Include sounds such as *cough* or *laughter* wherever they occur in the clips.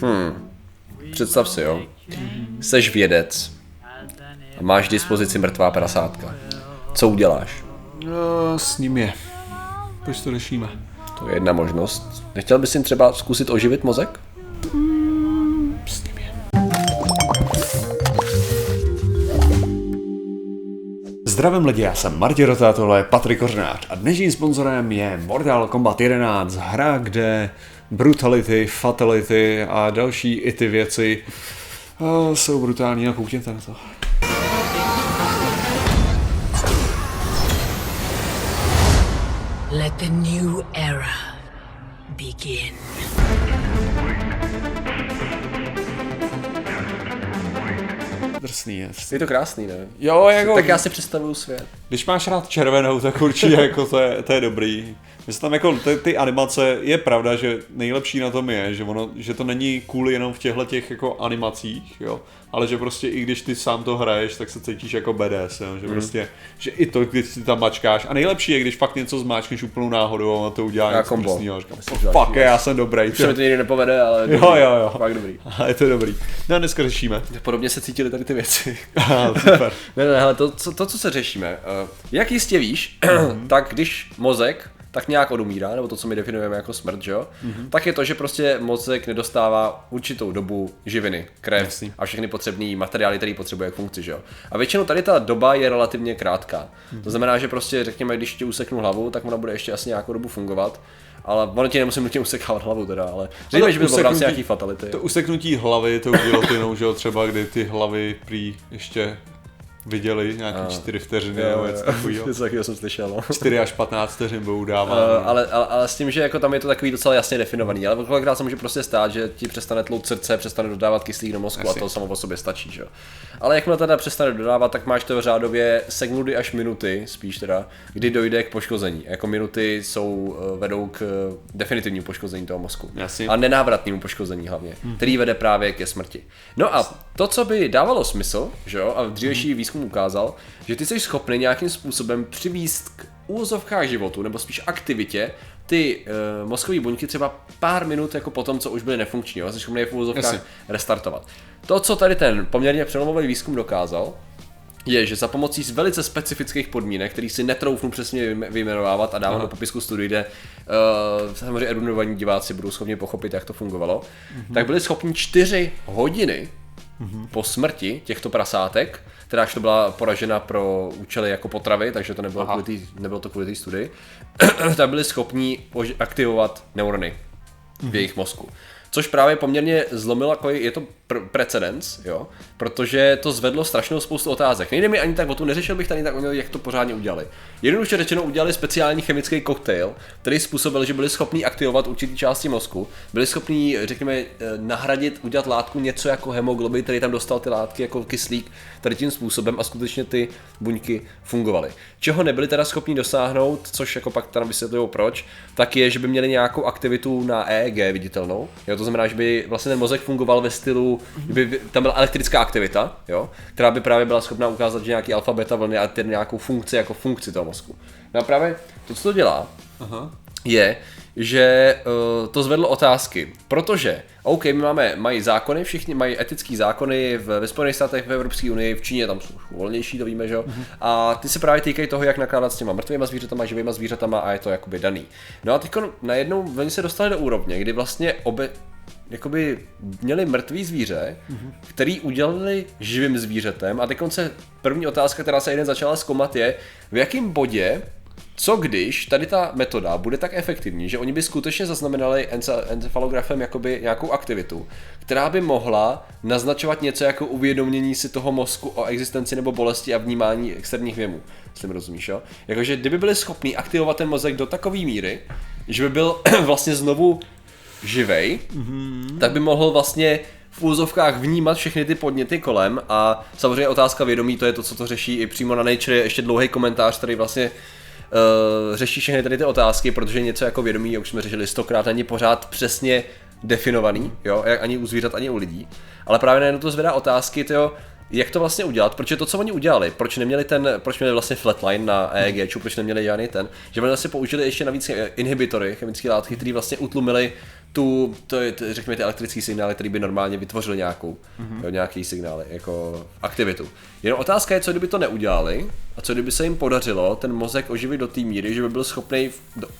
Hmm. Představ si, jo. Seš vědec a máš k dispozici mrtvá prasátka. Co uděláš? No, s ním je. Proč to řešíme? To je jedna možnost. Nechtěl bys jim třeba zkusit oživit mozek? S ním je. Zdravím lidi, já jsem Martin Rota, tohle je Patrik Kořnář a dnešním sponzorem je Mortal Kombat 11, hra, kde brutality, fatality a další i ty věci uh, jsou brutální a koukněte na to. Let the new era begin. Drsný je. drsný. Je to krásný, ne? Jo, jako, Tak já si představuju svět. když máš rád červenou, tak určitě jako to je, to je dobrý. Myslím tam jako ty, ty, animace, je pravda, že nejlepší na tom je, že, ono, že to není cool jenom v těchto těch jako animacích, jo, ale že prostě i když ty sám to hraješ, tak se cítíš jako BDS, jo, že Mhm. prostě, že i to, když si tam mačkáš, a nejlepší je, když fakt něco zmáčkneš úplnou náhodou a to udělá něco kombo. drsnýho a říkám, oh, fuck, já jsem dobrý. Už se mi to nikdy nepovede, ale Jo, jo, jo. fakt dobrý. *laughs* A je to dobrý. No a dneska řešíme. *laughs* Podobně se cítily tady ty věci. *laughs* Aha, super. ne, ne, hele, to, co, to, co se řešíme, uh, jak jistě víš, *clears throat* tak když mozek tak nějak odumírá, nebo to, co my definujeme jako smrt, že jo, tak je to, že prostě mozek nedostává určitou dobu živiny, krev Jasný. a všechny potřebné materiály, které potřebuje k funkci, že jo. A většinou tady ta doba je relativně krátká. To znamená, že prostě řekněme, když ti useknu hlavu, tak ona bude ještě asi nějakou dobu fungovat. Ale ono ti nemusím nutně usekávat hlavu teda, ale řekněme, že by to nějaký fatality. To useknutí hlavy, to gilotinou, že jo, třeba kdy ty hlavy prý ještě viděli nějaký čtyři vteřiny nebo něco takového. *laughs* Něco takového jsem slyšel, no. 4 až 15 vteřin byl Uh, udáván. ale, ale, ale, s tím, že jako tam je to takový docela jasně definovaný, ale kolikrát se může prostě stát, že ti přestane tlout srdce, přestane dodávat kyslík do mozku Jasně. a to samo o sobě stačí, že jo. Ale jakmile teda přestane dodávat, tak máš to řádově sekundy až minuty, spíš teda, kdy dojde k poškození. Jako minuty jsou, uh, vedou k uh, definitivnímu poškození toho mozku. Jasně. A nenávratnému poškození hlavně, který vede právě ke smrti. No a to, co by dávalo smysl, že jo, a dřívější výzkum ukázal, že ty jsi schopný nějakým způsobem přivíst k úvozovkách životu, nebo spíš aktivitě, ty uh, mozkové buňky třeba pár minut jako potom, co už byly nefunkční, jo, jsi schopný je v úvozovkách Jasně. restartovat. To, co tady ten poměrně přelomový výzkum dokázal, je, že za pomocí z velice specifických podmínek, který si netroufnu přesně vyjme- vyjmenovávat a dávám do popisku studii, kde uh, samozřejmě erudovaní diváci budou schopni pochopit, jak to fungovalo, mm-hmm. tak byli schopni čtyři hodiny mm-hmm. po smrti těchto prasátek, která to byla poražena pro účely jako potravy, takže to nebylo, Aha. kvůli tý, nebylo to kvůli té studii, *clears throat* tak byli schopni aktivovat neurony v jejich mozku. Což právě poměrně zlomilo, jako je to pr- precedens, jo, protože to zvedlo strašnou spoustu otázek. Nejde mi ani tak o to, neřešil bych tady tak o jak to pořádně udělali. Jednoduše řečeno udělali speciální chemický koktejl, který způsobil, že byli schopni aktivovat určitý části mozku, byli schopni, řekněme, eh, nahradit, udělat látku něco jako hemoglobin, který tam dostal ty látky jako kyslík, tady tím způsobem a skutečně ty buňky fungovaly. Čeho nebyli teda schopni dosáhnout, což jako pak tam vysvětlují proč, tak je, že by měli nějakou aktivitu na EEG viditelnou. Jo, to znamená, že by vlastně ten mozek fungoval ve stylu, že by tam byla elektrická aktivita, jo, která by právě byla schopná ukázat, že nějaký alfa, beta vlny a tedy nějakou funkci jako funkci toho mozku. No a právě to, co to dělá, Aha. Je, že uh, to zvedlo otázky, protože, OK, my máme, mají zákony, všichni mají etické zákony v, ve Spojených státech, v Evropské unii, v Číně tam jsou volnější, to víme, že jo, Mhm. a ty se právě týkají toho, jak nakládat s těma mrtvýma zvířatama, živýma zvířatama a je to jakoby daný. No a teď najednou oni se dostali do úrovně, kdy vlastně obe, jakoby měli mrtvý zvíře, Mhm. který udělali živým zvířetem a teď se první otázka, která se jeden začala zkoumat je, v jakém bodě co když tady ta metoda bude tak efektivní, že oni by skutečně zaznamenali ence- encefalografem jakoby nějakou aktivitu, která by mohla naznačovat něco jako uvědomění si toho mozku o existenci nebo bolesti a vnímání externích věmů. Jestli mi rozumíš, jo? Jakože kdyby byli schopni aktivovat ten mozek do takové míry, že by byl *clears throat* vlastně znovu živej, mm-hmm. tak by mohl vlastně v úzovkách vnímat všechny ty podněty kolem a samozřejmě otázka vědomí, to je to, co to řeší i přímo na Nature, je ještě dlouhý komentář, který vlastně uh, řeší všechny tady ty otázky, protože něco jako vědomí, jak už jsme řešili stokrát, není pořád přesně definovaný, jo, ani u zvířat, ani u lidí. Ale právě najednou to zvedá otázky, tyjo, jak to vlastně udělat, protože to, co oni udělali, proč neměli ten, proč měli vlastně flatline na EEG, proč neměli žádný ten, že oni vlastně použili ještě navíc inhibitory, chemické látky, které vlastně utlumily tu, to, je, řekněme, ty elektrické signály, které by normálně vytvořily nějakou, mm-hmm. jo, nějaký signály, jako aktivitu. Jenom otázka je, co kdyby to neudělali a co kdyby se jim podařilo ten mozek oživit do té míry, že by byl schopný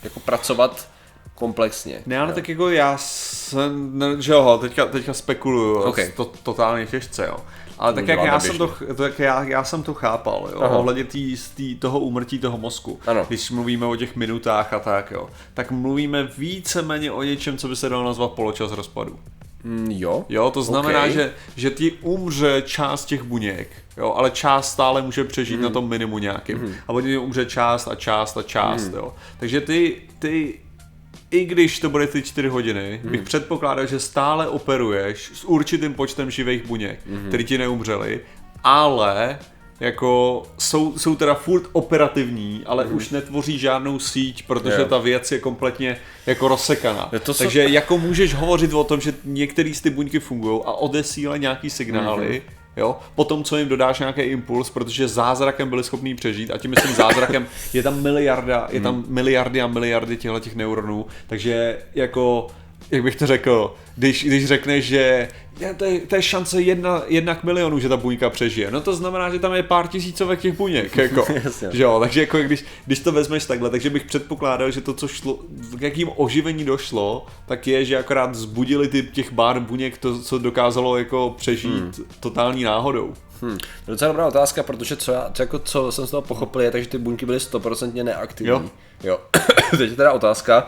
jako pracovat komplexně. Ne, ale jo. tak jako já jsem, ne, že jo, teďka, teďka spekuluju, Okay. to, totálně těžce, jo. Ale tak jak já jsem, to, tak já, já jsem to chápal, jo, Aha. ohledně tý, tý, toho umrtí toho mozku. Ano. Když mluvíme o těch minutách a tak, jo, tak mluvíme víceméně o něčem, co by se dalo nazvat poločas rozpadu. Mm, jo. Jo, to znamená, Ok. že, že ti umře část těch buněk, jo, ale část stále může přežít mm. na tom minimu nějakým. Mm. A oni umře část a část a část, mm. jo. Takže ty, ty, i když to bude ty čtyři hodiny, mm. bych předpokládal, že stále operuješ s určitým počtem živých buněk, mm. který ti neumřeli, ale jako jsou, jsou teda furt operativní, ale mm. už netvoří žádnou síť, protože Jo. ta věc je kompletně jako rozsekaná. Je to Takže jako můžeš hovořit o tom, že některé z ty buňky fungují a odesílají nějaký signály, mm-hmm. Jo, potom co jim dodáš nějaký impuls, protože zázrakem byli schopní přežít a tím myslím zázrakem, je tam miliarda, je tam miliardy a miliardy těchto těch neuronů, takže jako jak bych to řekl, když, když řekneš, že je, to, je, to je šance jedna, jedna k milionu, že ta buňka přežije, no to znamená, že tam je pár tisícovek těch buněk, jako, *laughs* že jo, takže jako když, když to vezmeš takhle, takže bych předpokládal, že to, co šlo, k jakým oživení došlo, tak je, že akorát zbudili ty těch pár buněk to, co dokázalo jako přežít hmm. totální náhodou. Hm. To je docela dobrá otázka, protože co, já, co, jako, co jsem z toho pochopil, je tak, že ty buňky byly stoprocentně neaktivní. Jo. jo. *coughs* Teď je teda otázka,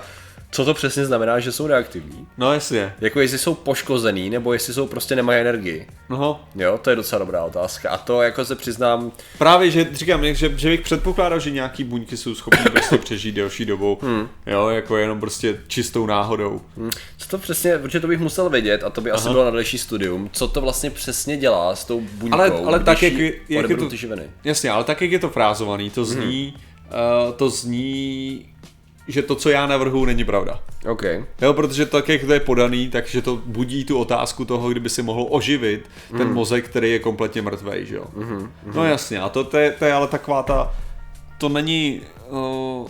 co to přesně znamená, že jsou neaktivní. No jasně. Jako jestli jsou poškozený, nebo jestli jsou prostě nemají energii. No, Jo, to je docela dobrá otázka. A to jako se přiznám, Právě, že říkám, že, že bych předpokládal, že nějaký buňky jsou schopné prostě přežít delší dobu, hmm. jo, jako jenom prostě čistou náhodou. hm, co to přesně, protože to bych musel vědět a to by asi Aha. bylo na další studium, co to vlastně přesně dělá s tou buňkou, Ale, ale když tak, jak, jak je to, ty živiny. jasně, ale tak, jak je to frázovaný, to zní, uh, to zní, že to, co já navrhuji, není pravda. OK. Jo, protože tak, jak to je podaný, takže to budí tu otázku toho, kdyby si mohl oživit ten Mhm. mozek, který je kompletně mrtvý, že jo. No jasně, a to, to, je, to je ale taková ta, to není, uh,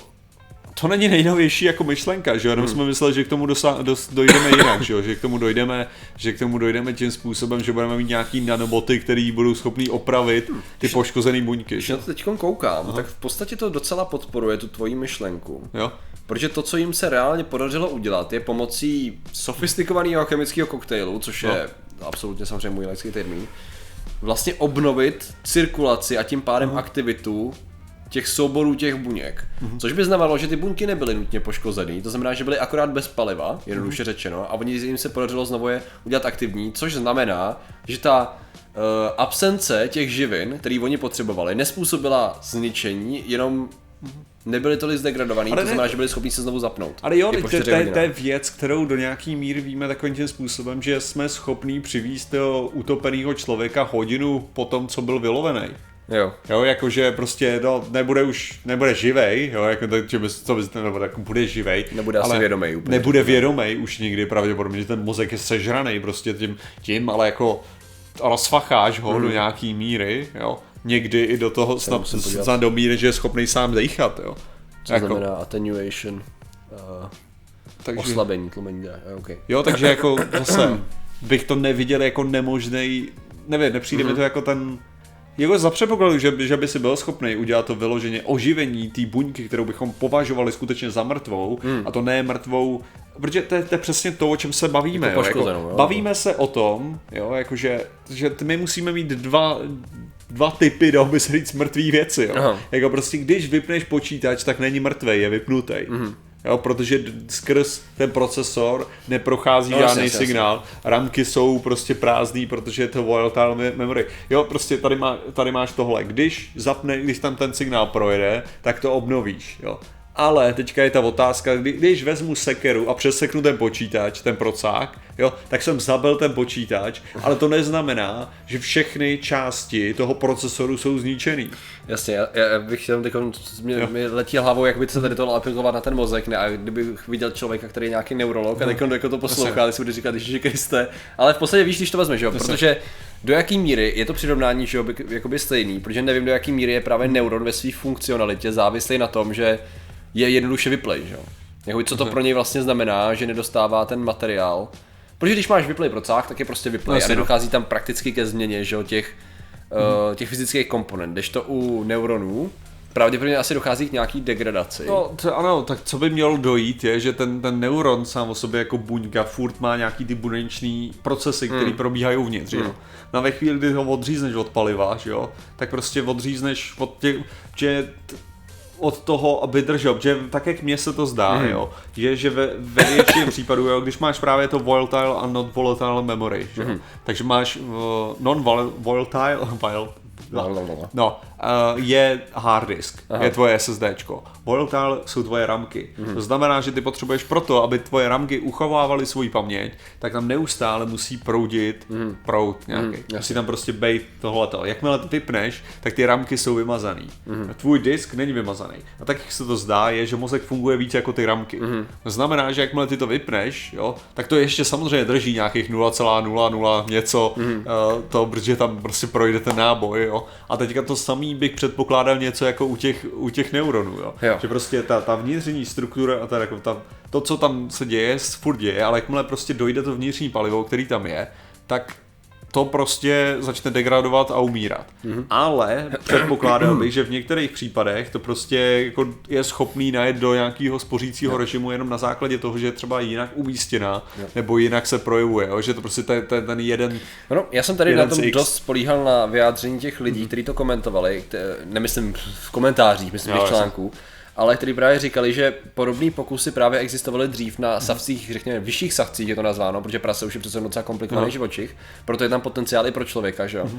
to není nejnovější jako myšlenka, že jo, jenom jsme mysleli, že k tomu dosa, dos, dojdeme jinak, že jo, že k tomu dojdeme, že k tomu dojdeme tím způsobem, že budeme mít nějaký nanoboty, který budou schopný opravit ty poškozené buňky, Když na to teď koukám, tak v podstatě to docela podporuje tu tvoji myšlenku. jo. Protože to, co jim se reálně podařilo udělat, je pomocí sofistikovaného chemického koktejlu, což je absolutně samozřejmě můj laický termín, vlastně obnovit cirkulaci a tím pádem aktivitu těch souborů těch buněk. Což by znamenalo, že ty buňky nebyly nutně poškozený, to znamená, že byly akorát bez paliva, jednoduše řečeno, a oni jim se podařilo znovu je udělat aktivní, což znamená, že ta uh, absence těch živin, který oni potřebovali, nespůsobila zničení, jenom nebyli tolik zdegradovaný, Ale to ne- znamená, že byli schopni se znovu zapnout. Ale jo, to, je, věc, kterou do nějaký míry víme takovým tím způsobem, že jsme schopní přivízt toho utopeného člověka hodinu po tom, co byl vylovený. Jo. Jo, jakože prostě no, nebude už, nebude živej, jo, jako to, že bys, co bys, nebo tak bude živej. Nebude asi vědomej úplně. Nebude vědomej už nikdy pravděpodobně, že ten mozek je sežraný prostě tím, tím ale jako rozfacháš ho Hmm. do nějaký míry, jo. Někdy i do toho snad, snad do míry, že je schopný sám dechat, jo. Co znamená attenuation, uh, takže, oslabení, tlumení, ne, okay. Jo, takže jako *coughs* zase bych to neviděl jako nemožný, nevím, nepřijde mi to jako ten, jako za předpokladu, že, by- že by si byl schopný udělat to vyloženě oživení té buňky, kterou bychom považovali skutečně za mrtvou, a to ne mrtvou, protože to je, to je přesně to, o čem se bavíme. Jako jo, poškozenou, jo. Bavíme se o tom, jo, jakože, že my musíme mít dva, dva typy, dalo by se říct, mrtvý věci. Jo. Aha. Jako prostě, když vypneš počítač, tak není mrtvý, je vypnutý. Mhm. Jo, protože skrz ten procesor neprochází No, žádný jasně, signál. Ramky jsou prostě prázdný, protože je to volatile me- memory. Jo, prostě tady, má, tady máš tohle. Když zapne, když tam ten signál projede, tak to obnovíš. Jo. Ale teďka je ta otázka, kdy, když vezmu sekeru a přeseknu ten počítač, ten procák, jo, tak jsem zabil ten počítač, ale to neznamená, že všechny části toho procesoru jsou zničený. Jasně, já, já bych chtěl teď, mě, mi letí hlavou, jak by se tady to aplikovat na ten mozek, ne? A kdybych viděl člověka, který je nějaký neurolog a teď jako to poslouchá, tak si bude říkat, že Kriste. Ale v podstatě víš, když to vezmeš, jo? protože do jaký míry je to přirovnání, že jo, by- jakoby stejný, protože nevím, do jaký míry je právě neuron ve své funkcionalitě závislý na tom, že je jednoduše vyplay, že jo. Co to pro něj vlastně znamená, že nedostává ten materiál. Protože když máš vyplay procák, tak je prostě vyplay a Jasně, no. nedochází tam prakticky ke změně, že jo, těch, uh, těch fyzických komponent. Když to u neuronů, pravděpodobně asi dochází k nějaký degradaci. No, to, ano, tak co by mělo dojít je, že ten, ten neuron sám o sobě jako buňka furt má nějaký ty buněční procesy, které Hmm. probíhají uvnitř, jo. No a ve chvíli, kdy ho odřízneš od paliva, že jo, tak prostě odřízneš od těch, že od toho, aby držel, že tak jak mně se to zdá, Hmm. jo, je, že ve, ve většině *laughs* případů, jo, když máš právě to volatile a not volatile memory, že? Jo, takže máš uh, non-volatile. No, uh, je hard disk, Aha. Je tvoje SSDčko. Volatile jsou tvoje ramky. Mm-hmm. To znamená, že ty potřebuješ proto, aby tvoje ramky uchovávaly svoji paměť, tak tam neustále musí proudit mm-hmm. proud nějaký. Mm, musí tam prostě být tohleto. Jakmile to vypneš, tak ty ramky jsou vymazaný. Mm-hmm. Tvůj disk není vymazaný. A tak, jak se to zdá, je, že mozek funguje víc jako ty ramky. Mm-hmm. To znamená, že jakmile ty to vypneš, jo, tak to ještě samozřejmě drží nějakých 0,00 něco, mm-hmm. uh, to, protože tam prostě projde ten náboj, jo. A teďka to samý bych předpokládal něco jako u těch, u těch neuronů, jo. Jo. Že prostě ta, ta vnitřní struktura a ta, jako ta, to, co tam se děje, furt děje, ale jakmile prostě dojde to vnitřní palivo, který tam je, tak to prostě začne degradovat a umírat. Mm-hmm. Ale předpokládal bych, že v některých případech to prostě jako je schopný najet do nějakého spořícího režimu jenom na základě toho, že je třeba jinak umístěná, nebo jinak se projevuje, jo? že to prostě ten, ten, ten jeden No, já jsem tady na tom X. dost spolíhal na vyjádření těch lidí, kteří to komentovali, nemyslím v komentářích, myslím Jo, v jasně. článků, ale kteří právě říkali, že podobné pokusy právě existovaly dřív na savcích, řekněme, vyšších savcích je to nazváno, protože prase už je přece docela komplikovaný No. živočich, proto je tam potenciál i pro člověka, že jo.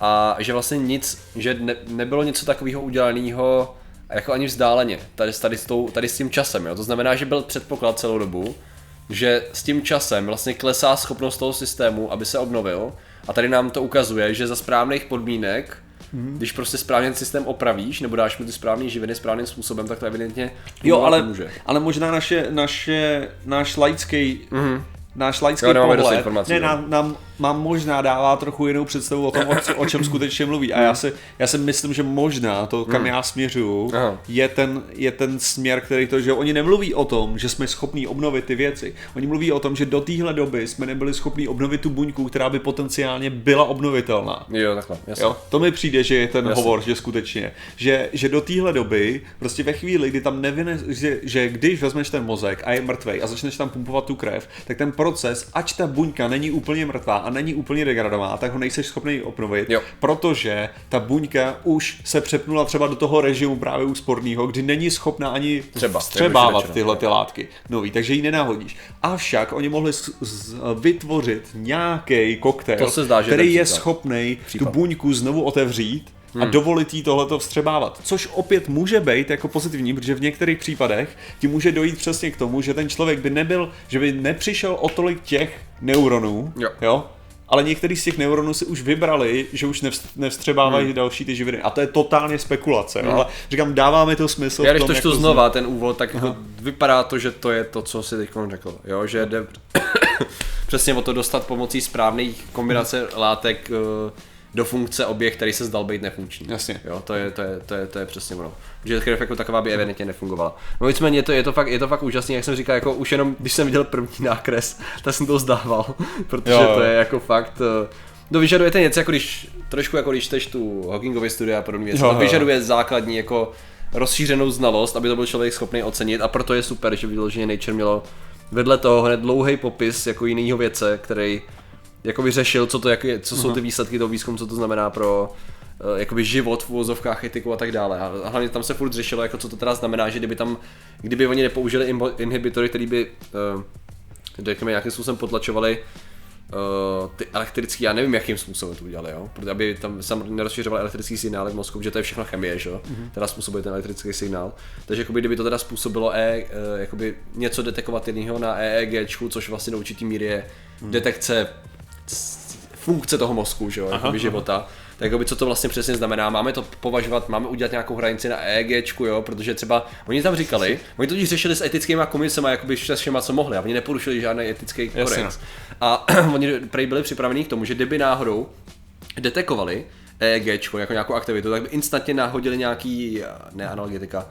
A že vlastně nic, že ne, nebylo něco takového udělaného jako ani vzdáleně, tady, s- tady, s tou, tady s tím časem, jo. To znamená, že byl předpoklad celou dobu, že s tím časem vlastně klesá schopnost toho systému, aby se obnovil. A tady nám to ukazuje, že za správných podmínek, mm-hmm. když prostě správně ten systém opravíš, nebo dáš mu ty správné živiny správným způsobem, tak to evidentně Jo, ale, může. ale možná naše, naše, náš laický, mm-hmm. náš laický Jo, pohled ne, nám, nám, nám možná dává trochu jinou představu o tom, o, o čem skutečně mluví. A já si, já si myslím, že možná to, kam já směřuju, Aha. je ten, je ten směr, který to, že oni nemluví o tom, že jsme schopní obnovit ty věci. Oni mluví o tom, že do téhle doby jsme nebyli schopní obnovit tu buňku, která by potenciálně byla obnovitelná. Jo, takhle, jasně. Jo, to mi přijde, že je ten Jasně. hovor, že skutečně, že, že do téhle doby, prostě ve chvíli, kdy tam nevyne, že, že když vezmeš ten mozek a je mrtvej a začneš tam pumpovat tu krev, tak ten proces, ač ta buňka není úplně mrtvá a není úplně degradovaná, tak ho nejseš schopný obnovit, Jo. protože ta buňka už se přepnula třeba do toho režimu právě úsporného, kdy není schopná ani Třeba, střebávat tyhle ty látky nový, takže ji nenahodíš. Avšak oni mohli z, z, vytvořit nějaký koktejl, zdá, který je schopný tu buňku znovu otevřít a dovolit jí tohleto vstřebávat. Což opět může být jako pozitivní, protože v některých případech ti může dojít přesně k tomu, že ten člověk by nebyl, že by nepřišel o tolik těch neuronů, Jo. jo ale některý z těch neuronů si už vybrali, že už nevst- nevstřebávají Hmm. další ty živiny. A to je totálně spekulace, jo? ale říkám, dává mi to smysl. Já když tom, to jak čtu zní. znova, ten úvod, tak jako vypadá to, že to je to, co si teď řekl. Jo, že jde *coughs* přesně o to dostat pomocí správných kombinace látek eh, do funkce objekt, který se zdal být nefunkční. Jasně. Jo, to je, to je, to je, to je přesně ono. Že krev jako taková by evidentně nefungovala. No nicméně je to, je to, fakt, je to fakt úžasný, jak jsem říkal, jako už jenom když jsem viděl první nákres, tak jsem to zdával, *laughs* protože Jo, to je jako fakt, eh, to vyžadujete něco, jako když, trošku jako když čteš tu Hawkingovy studie a podobně to jo. vyžaduje základní jako rozšířenou znalost, aby to byl člověk schopný ocenit a proto je super, že vyloženě Nature mělo vedle toho hned dlouhý popis jako jinýho věce, který jakoby řešil, co to jak je, co jsou ty výsledky toho výzkumu, co to znamená pro eh, jakoby život v uvozovkách etiku a tak dále. A hlavně tam se furt řešilo, jako co to teda znamená, že kdyby tam, kdyby oni nepoužili inhibitory, který by, uh, řekněme, nějakým způsobem potlačovali uh, ty elektrický, já nevím, jakým způsobem to udělali, jo? Protože aby tam sam nerozšiřoval elektrický signály v mozku, že to je všechno chemie, že jo? Mm-hmm. Teda způsobuje ten elektrický signál. Takže jakoby, kdyby to teda způsobilo e, uh, jakoby něco detekovat jiného na EEG, což vlastně do určitý míry je mm. detekce funkce toho mozku, že jo, jakoby života. Tak jakoby, co to vlastně přesně znamená? Máme to považovat, máme udělat nějakou hranici na EEG, jo, protože třeba oni tam říkali, oni to řešili s etickými komisemi, jakoby se všema, co mohli, a oni neporušili žádný etický kodex. A *clears throat* oni prej byli připraveni k tomu, že kdyby náhodou detekovali EEG jako nějakou aktivitu, tak by instantně nahodili nějaký, ne analgetika,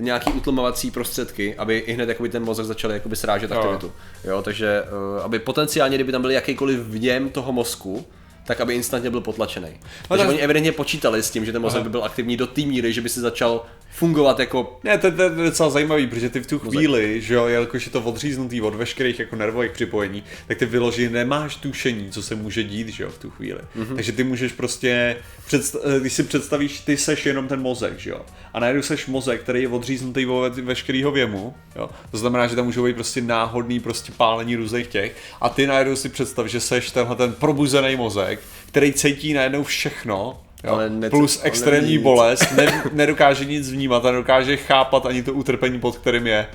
nějaký utlumovací prostředky, aby i hned jakoby ten mozek začal jakoby srážet no. aktivitu. Jo, takže uh, aby potenciálně, kdyby tam byl jakýkoliv vněm toho mozku, tak aby instantně byl potlačený. No, Takže tak... oni evidentně počítali s tím, že ten mozek by byl aktivní do té míry, že by si začal fungovat jako... Ne, to, to, je docela zajímavý, protože ty v tu chvíli, mozek. že jo, jelikož je to odříznutý od veškerých jako nervových připojení, tak ty vyloží nemáš tušení, co se může dít, že jo, v tu chvíli. Mm-hmm. Takže ty můžeš prostě, představ, když si představíš, ty seš jenom ten mozek, že jo, a najednou seš mozek, který je odříznutý od veškerého věmu, jo, to znamená, že tam můžou být prostě náhodný prostě pálení různých těch, a ty najednou si představ, že seš tenhle ten probuzený mozek, který cítí najednou všechno, Jo? Ale ne, Plus extrémní bolest, ne, nedokáže nic vnímat a nedokáže chápat ani to utrpení, pod kterým je.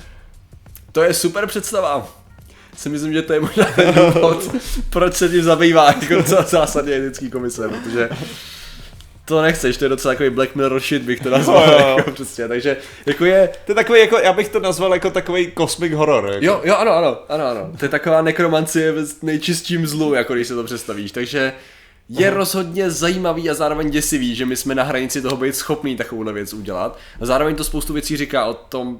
To je super představa. Si myslím, že to je možná ten důvod, proč se tím zabývá jako zásadně etický komise, protože to nechceš, to je docela takový Black Mirror shit, bych to *laughs* nazval, jo, jo. Jako přesně, takže jako je... To je takový, jako, já bych to nazval jako takový cosmic horror. Jako. Jo, jo, ano, ano, ano, ano, to je taková nekromancie ve nejčistším zlu, jako když se to představíš, takže je Aha. rozhodně zajímavý a zároveň děsivý, že my jsme na hranici toho být schopní takovou věc udělat. A zároveň to spoustu věcí říká o tom,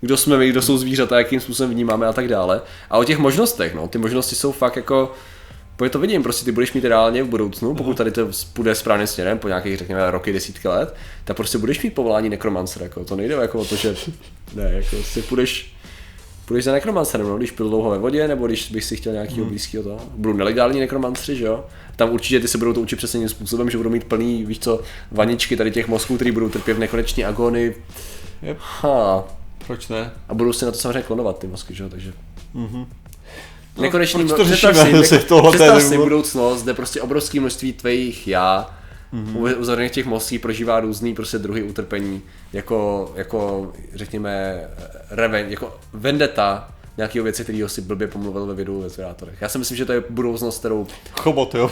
kdo jsme my, kdo jsou zvířata, jakým způsobem vnímáme a tak dále. A o těch možnostech, no, ty možnosti jsou fakt jako, Pojď to vidím, prostě ty budeš mít reálně v budoucnu, pokud tady to půjde správným směrem, po nějakých, řekněme, roky, desítky let, tak prostě budeš mít povolání nekromancer, jako to nejde jako o to, že *laughs* ne, jako si půjdeš půjdeš za nekromancerem, no, když pil dlouho ve vodě, nebo když bych si chtěl nějakého hmm. blízkého to. Budou nelegální nekromancři, že jo? Tam určitě ty se budou to učit přesně způsobem, že budou mít plný, víš co, vaničky tady těch mozků, který budou trpět v nekoneční agony. Yep. Ha. Proč ne? A budou si na to samozřejmě klonovat ty mozky, že jo? Takže... Mm-hmm. No, Nekonečný, to představ si, neko, představ si budoucnost, kde prostě obrovské množství tvých já mm-hmm. uzavřených těch mostí prožívá různý prostě druhy utrpení, jako, jako řekněme, reven, jako vendetta, nějakého věci, který si blbě pomluvil ve videu ve zvědátorech. Já si myslím, že to je budoucnost, kterou... Chobot, jo.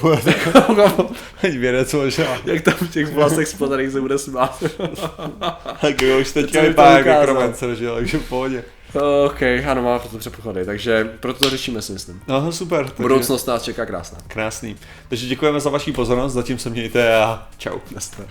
*laughs* Vědec možná. Jak tam v těch vlasech splataných se bude smát. tak jo, už teďka vypadá jako kromencer, že jo, takže v pohodě. OK, ano, má proto předpoklady, takže proto to řešíme si myslím. Aha, super. Takže... Budoucnost nás čeká krásná. Krásný. Takže děkujeme za vaši pozornost, zatím se mějte a čau. Nazdar.